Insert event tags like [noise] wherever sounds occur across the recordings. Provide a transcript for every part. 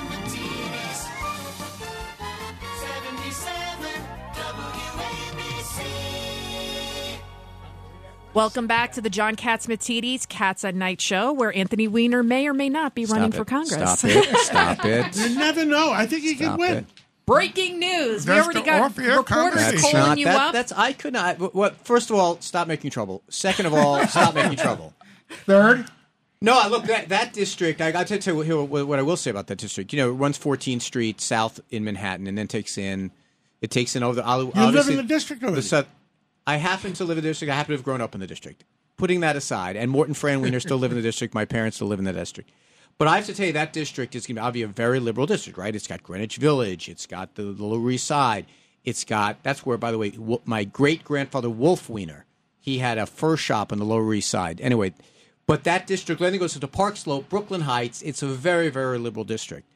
John Catsimatidis, 77 WABC. Welcome back to the John Catsimatidis Cats at Night show, where Anthony Weiner may or may not be running Stop for. Congress. Stop [laughs] it. Stop it. You never know. I think he Stop could win. it. Breaking news. we already got off-air reporters conversation. That's calling not you that, up. That's I could not. What? First of all, stop making trouble. Second of all, stop making trouble. Third, No, look that that district. I got to tell you what, what I will say about that district. You know, it runs 14th Street south in Manhattan, and then takes in. It takes in over the. you live in the district The already. south, I happen to live in the district. I happen to have grown up in the district. Putting that aside, and Morton Fran Weiner [laughs] still live in the district. My parents still live in the district. But I have to tell you, that district is going to be obviously a very liberal district, right? It's got Greenwich Village. It's got the, the Lower East Side. It's got that's where, by the way, my great grandfather Wolf Weiner, he had a fur shop on the Lower East Side. Anyway, but that district, then it goes to the Park Slope, Brooklyn Heights. It's a very, very liberal district.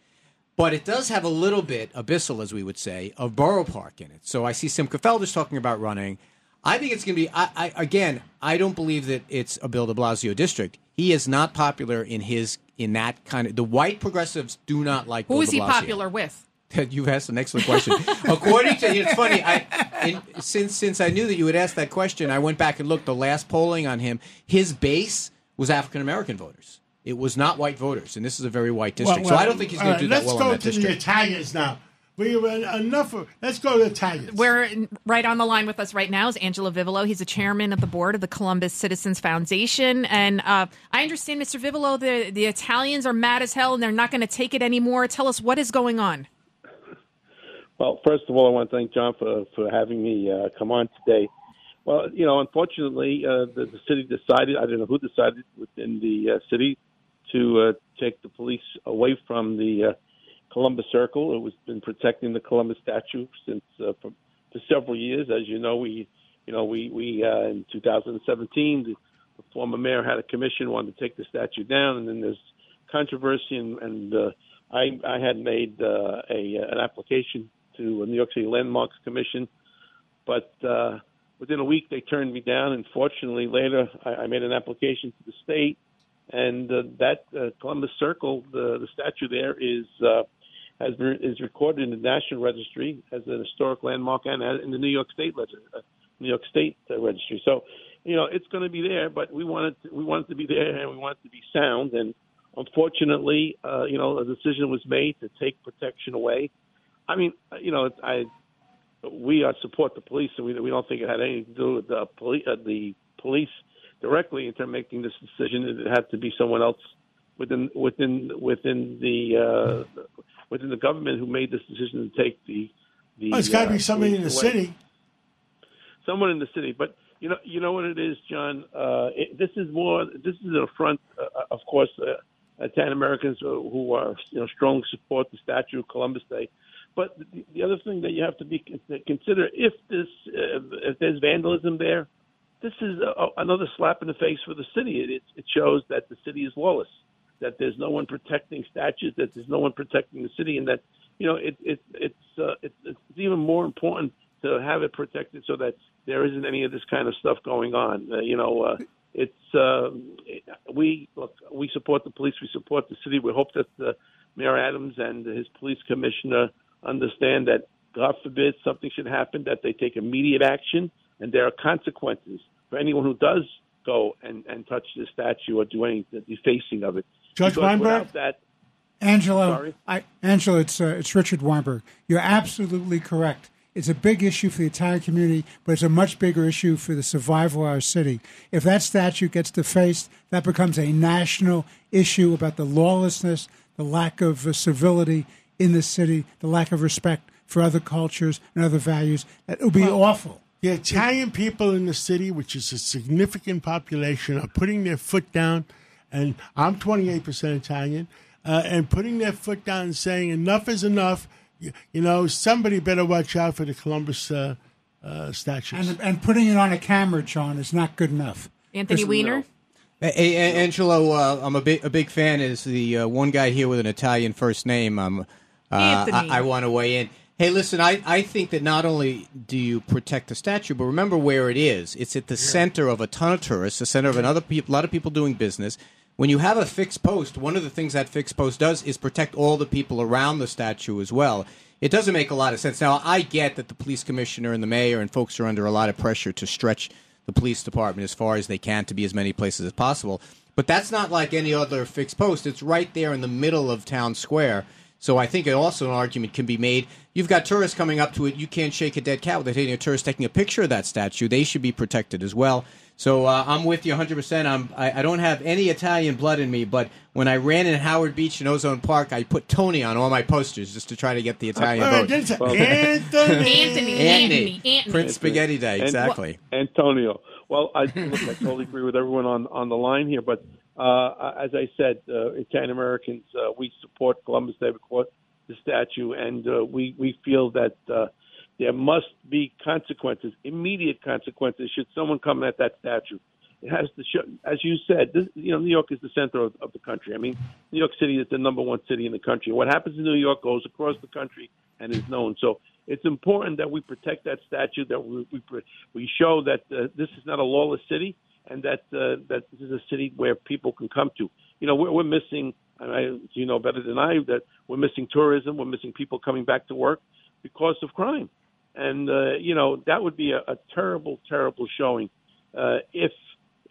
But it does have a little bit, a bissel, as we would say, of Borough Park in it. So I see Simcha Felder's talking about running. I think it's going to be, I, I, again, I don't believe that it's a Bill de Blasio district. He is not popular in his, in that kind of, the white progressives do not like Who Bill is he popular with? [laughs] You've asked an excellent question. According to it's funny. I in, since since I knew that you would ask that question, I went back and looked. The last polling on him, his base was African American voters. It was not white voters, and this is a very white district. so I don't think he's all going to right, do that district. let's go to the. Italians now. We enough. Of, let's go to the Italians. We're right on the line with us right now is Angelo Vivolo. He's a chairman of the board of the Columbus Citizens Foundation. And uh, I understand, Mr. Vivolo, the, the Italians are mad as hell and they're not going to take it anymore. Tell us what is going on. Well, first of all, I want to thank John for for having me uh, come on today. Well, you know, unfortunately, uh, the, the city decided, I don't know who decided within the uh, city to uh, take the police away from the uh, Columbus Circle. It was been protecting the Columbus statue since uh, for, for several years. As you know, we, you know, we, we uh, in 2017, the, the former mayor had a commission wanted to take the statue down, and then there's controversy, and, and uh, I, I had made uh, a an application to a New York City Landmarks Commission, but uh, within a week they turned me down. And fortunately, later I, I made an application to the state, and uh, that uh, Columbus Circle, the the statue there is uh, has been is recorded in the National Registry as an historic landmark and in the New York State Leg- uh, New York State uh, Registry. So, you know, it's going to be there, but we want it to, we want it to be there and we want it to be sound. And unfortunately, uh, you know, a decision was made to take protection away. I mean, uh, you know, I we uh, support the police, and we we don't think it had anything to do with the police uh, the police directly in terms of making this decision. It had to be someone else within within within the uh, within the government who made this decision to take the the. Well, it's got to uh, be somebody in the away city. someone in the city. But you know, you know what it is, John. Uh, it, this is more. This is an affront, uh, of course. Uh, Italian Americans who are you know strongly support the statue of Columbus Day. But the, the other thing that you have to be consider if this uh, if there's vandalism there, this is a, another slap in the face for the city. It, it, shows that the city is lawless, that there's no one protecting statues, that there's no one protecting the city, and that you know it, it it's uh, it's it's even more important to have it protected so that there isn't any of this kind of stuff going on. Uh, you know, uh, it's uh, we look, we support the police, we support the city. We hope that uh, Mayor Adams and his police commissioner understand that, God forbid, something should happen, that they take immediate action, and there are consequences for anyone who does go and, and touch the statue or do any defacing of it. Judge Because Weinberg? that, Angelo, Sorry? I, Angelo, it's uh, it's Richard Weinberg. You're absolutely correct. It's a big issue for the Italian community, but it's a much bigger issue for the survival of our city. If that statue gets defaced, that becomes a national issue about the lawlessness, the lack of uh, civility in the city, the lack of respect for other cultures and other values. It would be awful. The Italian people in the city, which is a significant population, are putting their foot down. And I'm 28% Italian. uh, and putting their foot down and saying enough is enough. You, you know, somebody better watch out for the Columbus uh, uh, statues. And, and putting it on a camera, John, is not good enough. Anthony Weiner. Hey, hey, Angelo, uh, I'm a big a big fan. Is the uh, one guy here with an Italian first name? Um, uh, Anthony. I, I want to weigh in. Hey, listen, I, I think that not only do you protect the statue, but remember where it is. It's at the center of a ton of tourists, the center of another a lot of people doing business. When you have a fixed post, one of the things that fixed post does is protect all the people around the statue as well. It doesn't make a lot of sense. Now, I get that the police commissioner and the mayor and folks are under a lot of pressure to stretch the police department as far as they can to be as many places as possible. But that's not like any other fixed post. It's right there in the middle of town square. So I think it also an argument can be made. You've got tourists coming up to it. You can't shake a dead cat without hitting a tourist taking a picture of that statue. They should be protected as well. So uh, I'm with you 100%. I'm, I, I don't have any Italian blood in me, but when I ran in Howard Beach and Ozone Park, I put Tony on all my posters just to try to get the Italian All right, vote. then it's [laughs] Anthony. Anthony. Anthony. Anthony. Prince Spaghetti Day, exactly. Antonio. Well, I look, I totally agree with everyone on on the line here, but uh, as I said, uh, Italian Americans uh, we support Columbus Day, support the statue, and uh, we we feel that uh, there must be consequences, immediate consequences, should someone come at that statue. It has to show, as you said, this, you know, New York is the center of, of the country. I mean, New York City is the number one city in the country. What happens in New York goes across the country and is known. So it's important that we protect that statue, that we we, we show that uh, this is not a lawless city, and that uh, that this is a city where people can come to. You know, we're, we're missing. And I, you know better than I that we're missing tourism. We're missing people coming back to work because of crime, and uh, you know that would be a, a terrible, terrible showing uh, if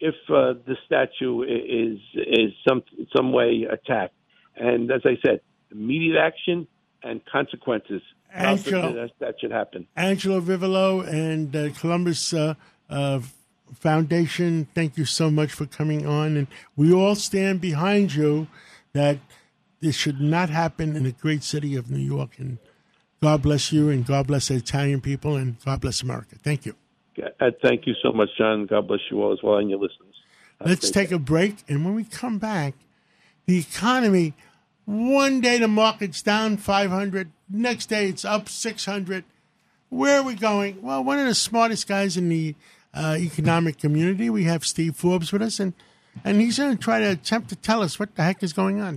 if uh, the statue is is some some way attacked. And as I said, immediate action and consequences. God Angelo. that, that should happen. Angelo Vivolo and uh, Columbus uh, uh, Foundation, thank you so much for coming on. And we all stand behind you that this should not happen in the great city of New York. And God bless you, and God bless the Italian people, and God bless America. Thank you. Uh, thank you so much, John. God bless you all as well and your listeners. Have Let's take a break. And when we come back, the economy, one day the market's down 500, next day it's up 600. Where are we going? Well, one of the smartest guys in the uh, economic community, we have Steve Forbes with us, and, and he's going to try to attempt to tell us what the heck is going on.